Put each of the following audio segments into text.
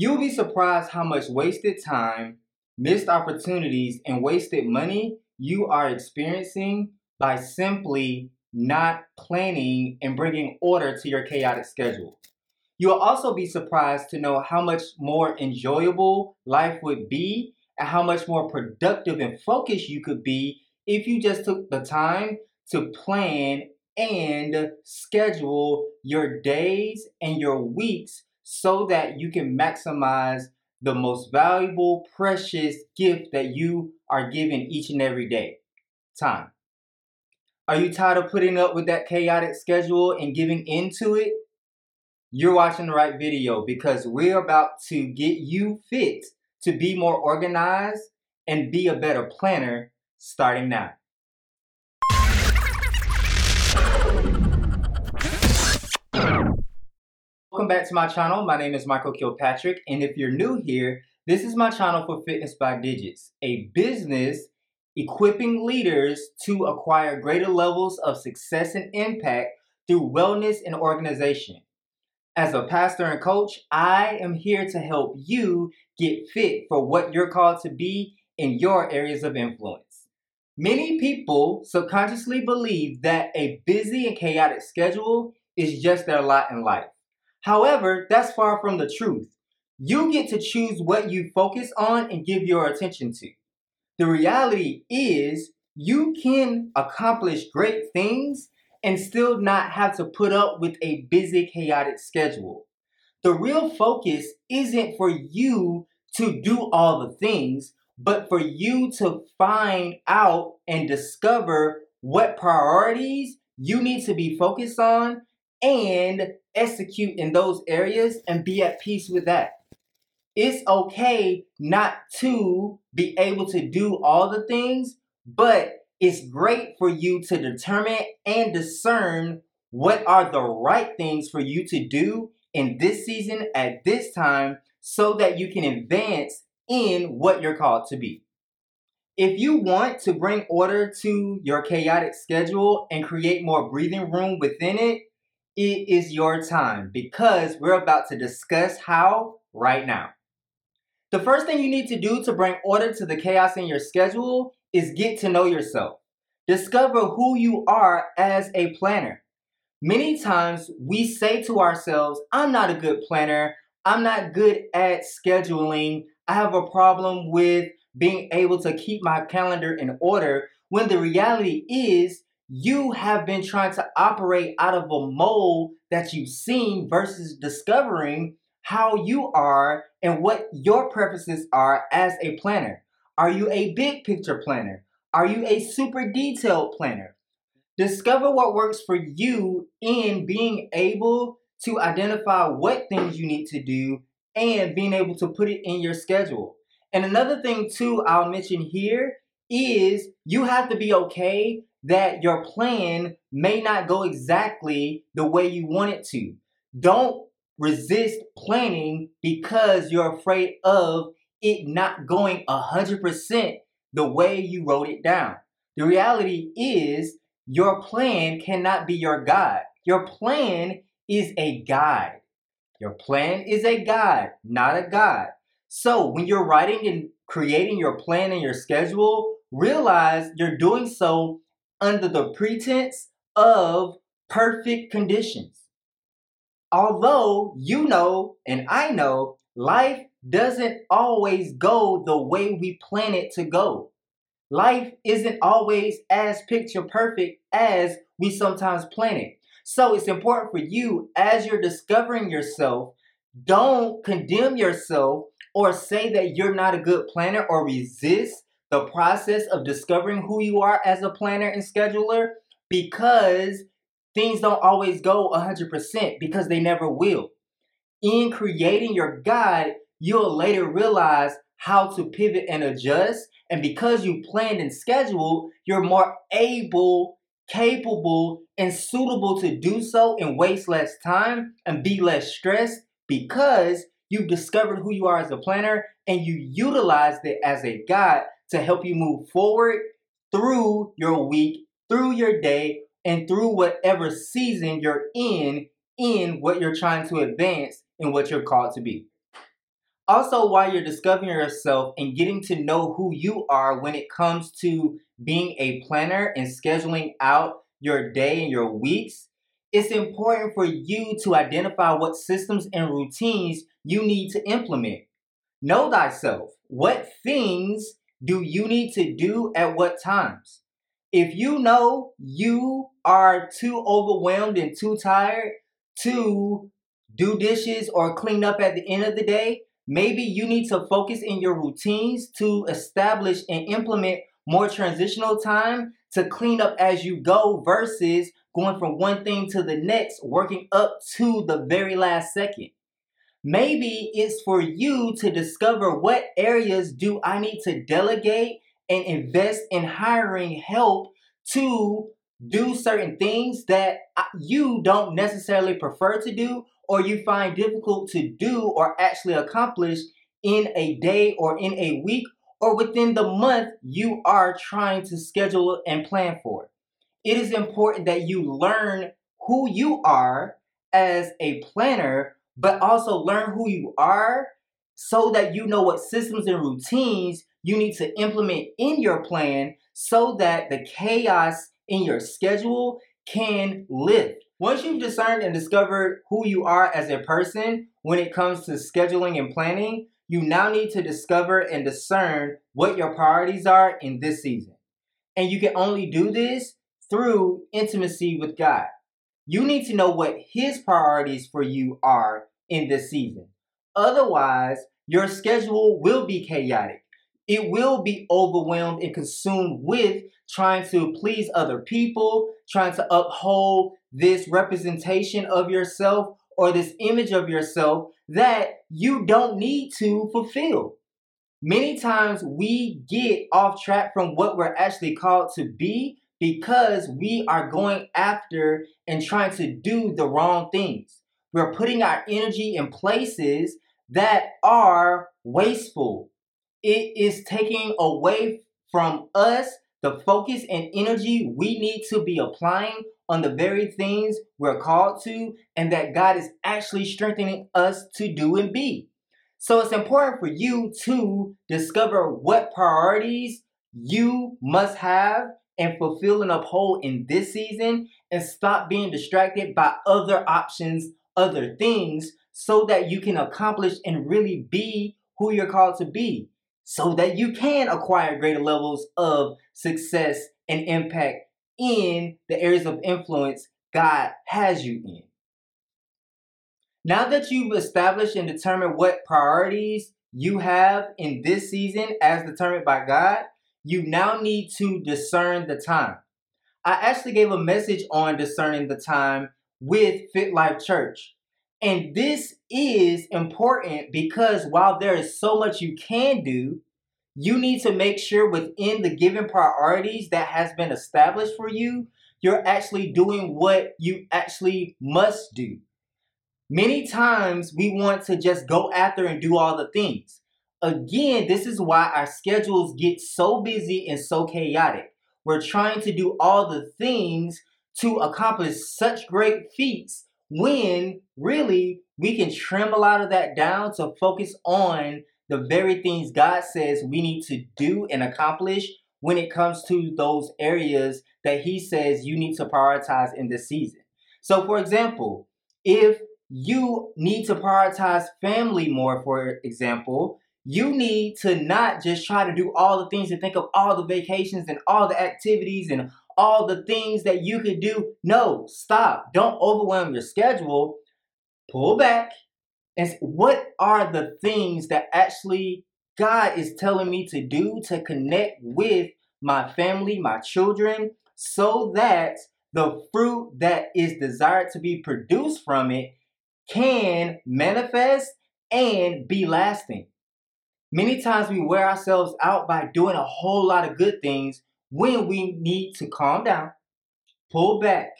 You'll be surprised how much wasted time, missed opportunities, and wasted money you are experiencing by simply not planning and bringing order to your chaotic schedule. You'll also be surprised to know how much more enjoyable life would be and how much more productive and focused you could be if you just took the time to plan and schedule your days and your weeks so that you can maximize the most valuable, precious gift that you are given each and every day time. Are you tired of putting up with that chaotic schedule and giving into it? You're watching the right video because we're about to get you fit to be more organized and be a better planner starting now. Welcome back to my channel. My name is Michael Kilpatrick, and if you're new here, this is my channel for Fitness by Digits, a business equipping leaders to acquire greater levels of success and impact through wellness and organization. As a pastor and coach, I am here to help you get fit for what you're called to be in your areas of influence. Many people subconsciously believe that a busy and chaotic schedule is just their lot in life. However, that's far from the truth. You get to choose what you focus on and give your attention to. The reality is, you can accomplish great things and still not have to put up with a busy, chaotic schedule. The real focus isn't for you to do all the things, but for you to find out and discover what priorities you need to be focused on and execute in those areas and be at peace with that. It's okay not to be able to do all the things, but it's great for you to determine and discern what are the right things for you to do in this season at this time so that you can advance in what you're called to be. If you want to bring order to your chaotic schedule and create more breathing room within it, it is your time because we're about to discuss how right now. The first thing you need to do to bring order to the chaos in your schedule is get to know yourself. Discover who you are as a planner. Many times we say to ourselves, I'm not a good planner. I'm not good at scheduling. I have a problem with being able to keep my calendar in order. When the reality is, you have been trying to operate out of a mold that you've seen versus discovering how you are and what your preferences are as a planner. Are you a big picture planner? Are you a super detailed planner? Discover what works for you in being able to identify what things you need to do and being able to put it in your schedule. And another thing, too, I'll mention here is you have to be okay that your plan may not go exactly the way you want it to. Don't resist planning because you're afraid of it not going 100% the way you wrote it down. The reality is, your plan cannot be your guide. Your plan is a guide. Your plan is a guide, not a guide. So when you're writing and creating your plan and your schedule, realize you're doing so under the pretense of perfect conditions. Although you know and I know life doesn't always go the way we plan it to go. Life isn't always as picture perfect as we sometimes plan it. So it's important for you as you're discovering yourself, don't condemn yourself or say that you're not a good planner or resist the process of discovering who you are as a planner and scheduler because things don't always go 100% because they never will. In creating your guide, you'll later realize how to pivot and adjust. And because you planned and scheduled, you're more able, capable, and suitable to do so and waste less time and be less stressed because you've discovered who you are as a planner and you utilized it as a guide to help you move forward through your week, through your day, and through whatever season you're in, in what you're trying to advance and what you're called to be. Also, while you're discovering yourself and getting to know who you are when it comes to being a planner and scheduling out your day and your weeks, it's important for you to identify what systems and routines you need to implement. Know thyself. What things do you need to do at what times? If you know you are too overwhelmed and too tired to do dishes or clean up at the end of the day, maybe you need to focus in your routines to establish and implement more transitional time to clean up as you go versus going from one thing to the next, working up to the very last second. Maybe it's for you to discover what areas do I need to delegate and invest in hiring help to do certain things that you don't necessarily prefer to do or you find difficult to do or actually accomplish in a day or in a week or within the month you are trying to schedule and plan for. It is important that you learn who you are as a planner, but also learn who you are so that you know what systems and routines you need to implement in your plan so that the chaos in your schedule can lift. Once you've discerned and discovered who you are as a person when it comes to scheduling and planning, you now need to discover and discern what your priorities are in this season. And you can only do this through intimacy with God. You need to know what His priorities for you are in this season. Otherwise, your schedule will be chaotic. It will be overwhelmed and consumed with trying to please other people, trying to uphold this representation of yourself or this image of yourself that you don't need to fulfill. Many times we get off track from what we're actually called to be because we are going after and trying to do the wrong things. We're putting our energy in places that are wasteful. It is taking away from us the focus and energy we need to be applying on the very things we're called to and that God is actually strengthening us to do and be. So it's important for you to discover what priorities you must have and fulfill and uphold in this season and stop being distracted by other options, other things, so that you can accomplish and really be who you're called to be so that you can acquire greater levels of success and impact in the areas of influence God has you in. Now that you've established and determined what priorities you have in this season as determined by God, you now need to discern the time. I actually gave a message on discerning the time with Fit Life Church. And this is important because while there is so much you can do, you need to make sure within the given priorities that has been established for you, you're actually doing what you actually must do. Many times we want to just go after and do all the things. Again, this is why our schedules get so busy and so chaotic. We're trying to do all the things to accomplish such great feats when really we can trim a lot of that down to focus on the very things God says we need to do and accomplish when it comes to those areas that He says you need to prioritize in this season. So, for example, if you need to prioritize family more, for example, you need to not just try to do all the things and think of all the vacations and all the activities and all the things that you could do. No, stop. Don't overwhelm your schedule. Pull back. And what are the things that actually God is telling me to do to connect with my family, my children, so that the fruit that is desired to be produced from it can manifest and be lasting. Many times we wear ourselves out by doing a whole lot of good things when we need to calm down, pull back,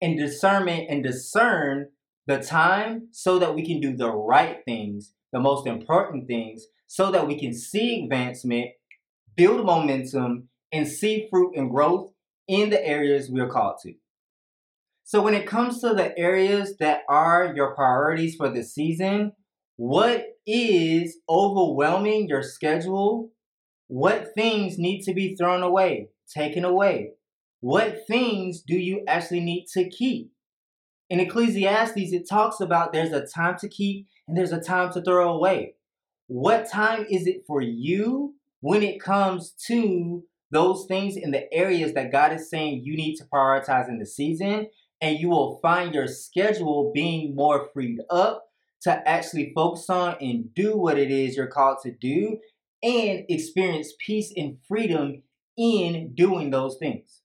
and discernment and discern the time so that we can do the right things, the most important things, so that we can see advancement, build momentum, and see fruit and growth in the areas we are called to. So, when it comes to the areas that are your priorities for the season, what is overwhelming your schedule? What things need to be thrown away, taken away? What things do you actually need to keep? In Ecclesiastes, it talks about there's a time to keep and there's a time to throw away. What time is it for you when it comes to those things in the areas that God is saying you need to prioritize in the season? And you will find your schedule being more freed up to actually focus on and do what it is you're called to do and experience peace and freedom in doing those things.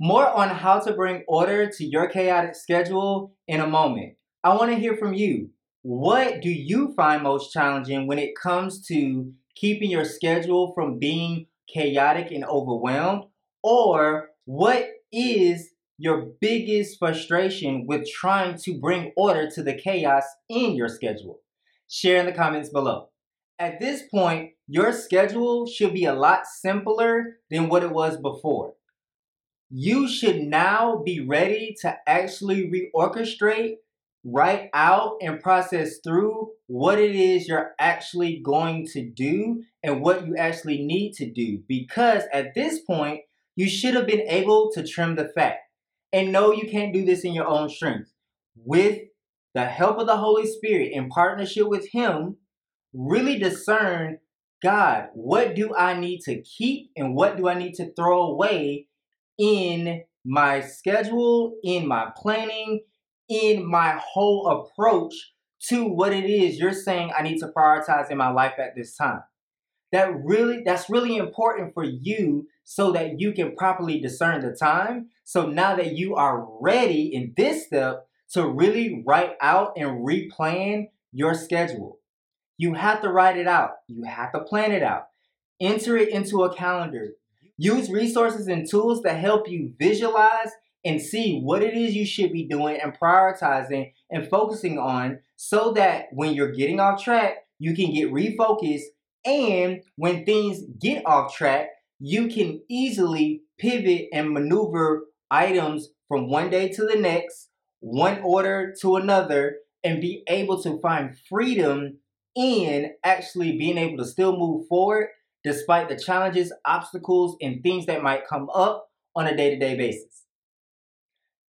More on how to bring order to your chaotic schedule in a moment. I want to hear from you. What do you find most challenging when it comes to keeping your schedule from being chaotic and overwhelmed? Or what is your biggest frustration with trying to bring order to the chaos in your schedule? Share in the comments below. At this point, your schedule should be a lot simpler than what it was before you should now be ready to actually reorchestrate, write out, and process through what it is you're actually going to do and what you actually need to do. Because at this point, you should have been able to trim the fat. And no, you can't do this in your own strength. With the help of the Holy Spirit in partnership with Him, really discern God, what do I need to keep and what do I need to throw away in my schedule, in my planning, in my whole approach to what it is you're saying I need to prioritize in my life at this time. That really that's really important for you so that you can properly discern the time. So now that you are ready in this step to really write out and replan your schedule. You have to write it out. You have to plan it out. Enter it into a calendar. Use resources and tools to help you visualize and see what it is you should be doing and prioritizing and focusing on so that when you're getting off track, you can get refocused. And when things get off track, you can easily pivot and maneuver items from one day to the next, one order to another, and be able to find freedom in actually being able to still move forward despite the challenges, obstacles, and things that might come up on a day to day basis.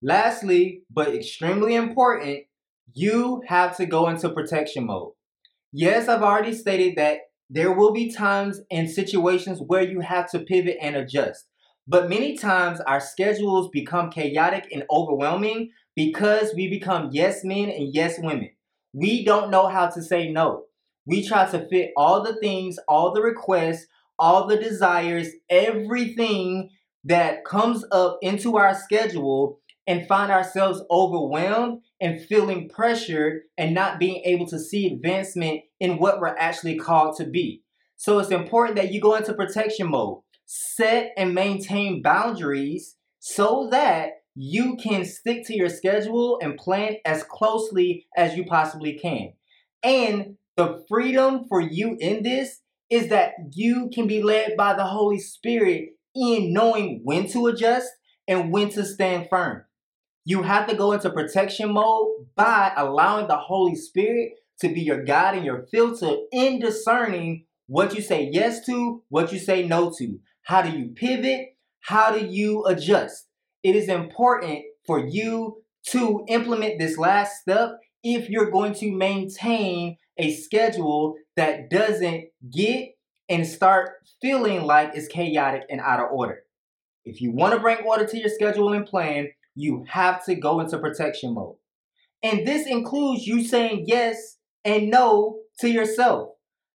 Lastly, but extremely important, you have to go into protection mode. Yes, I've already stated that there will be times and situations where you have to pivot and adjust. But many times our schedules become chaotic and overwhelming because we become yes men and yes women. We don't know how to say no. We try to fit all the things, all the requests, all the desires, everything that comes up into our schedule and find ourselves overwhelmed and feeling pressured and not being able to see advancement in what we're actually called to be. So it's important that you go into protection mode. Set and maintain boundaries so that you can stick to your schedule and plan as closely as you possibly can. And the freedom for you in this is that you can be led by the Holy Spirit in knowing when to adjust and when to stand firm. You have to go into protection mode by allowing the Holy Spirit to be your guide and your filter in discerning what you say yes to, what you say no to. How do you pivot? How do you adjust? It is important for you to implement this last step if you're going to maintain a schedule that doesn't get and start feeling like it's chaotic and out of order. If you want to bring order to your schedule and plan, you have to go into protection mode. And this includes you saying yes and no to yourself,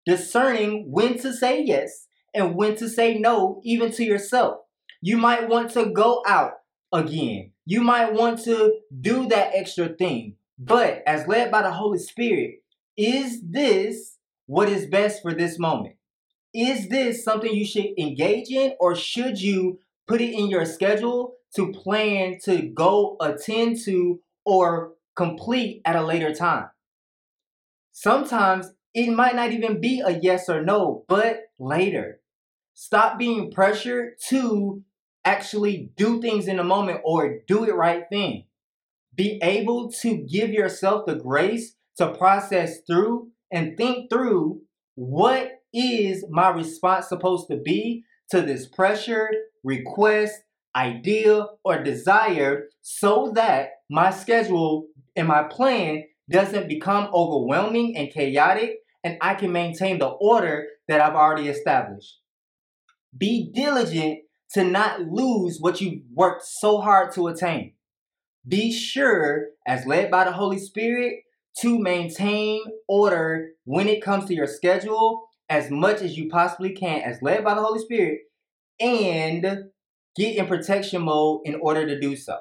discerning when to say yes and when to say no, even to yourself. You might want to go out again. You might want to do that extra thing. But as led by the Holy Spirit, is this what is best for this moment? Is this something you should engage in, or should you put it in your schedule to plan to go attend to or complete at a later time? Sometimes it might not even be a yes or no, but later. Stop being pressured to actually do things in the moment or do it right thing. Be able to give yourself the grace to process through and think through what is my response supposed to be to this pressure, request, idea, or desire so that my schedule and my plan doesn't become overwhelming and chaotic and I can maintain the order that I've already established. Be diligent to not lose what you've worked so hard to attain. Be sure, as led by the Holy Spirit, to maintain order when it comes to your schedule as much as you possibly can, as led by the Holy Spirit, and get in protection mode in order to do so.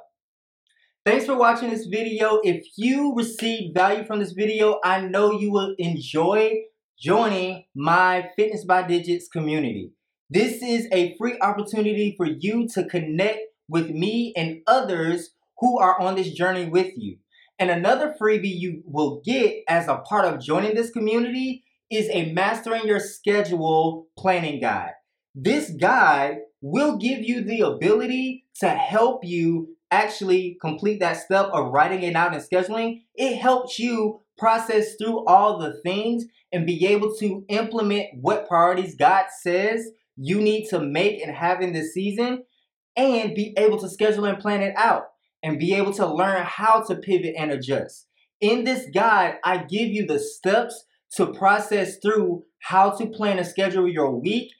Thanks for watching this video. If you received value from this video, I know you will enjoy joining my Fitness by Digits community. This is a free opportunity for you to connect with me and others who are on this journey with you. And another freebie you will get as a part of joining this community is a Mastering Your Schedule planning guide. This guide will give you the ability to help you actually complete that step of writing it out and scheduling. It helps you process through all the things and be able to implement what priorities God says you need to make and have in this season and be able to schedule and plan it out and be able to learn how to pivot and adjust. In this guide, I give you the steps to process through how to plan and schedule your week,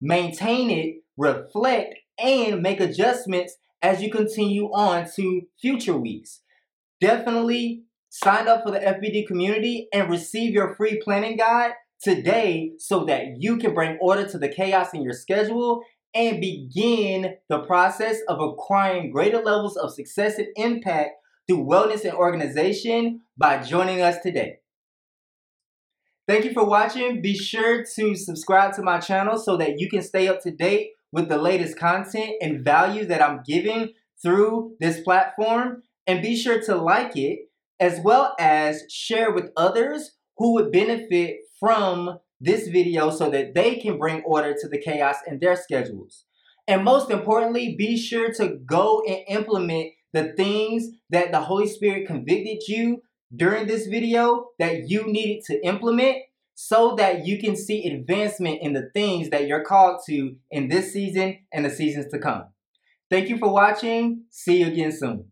maintain it, reflect, and make adjustments as you continue on to future weeks. Definitely sign up for the FBD community and receive your free planning guide today so that you can bring order to the chaos in your schedule and begin the process of acquiring greater levels of success and impact through wellness and organization by joining us today. Thank you for watching. Be sure to subscribe to my channel so that you can stay up to date with the latest content and value that I'm giving through this platform. And be sure to like it as well as share with others who would benefit from this video so that they can bring order to the chaos in their schedules. And most importantly, be sure to go and implement the things that the Holy Spirit convicted you during this video that you needed to implement so that you can see advancement in the things that you're called to in this season and the seasons to come. Thank you for watching. See you again soon.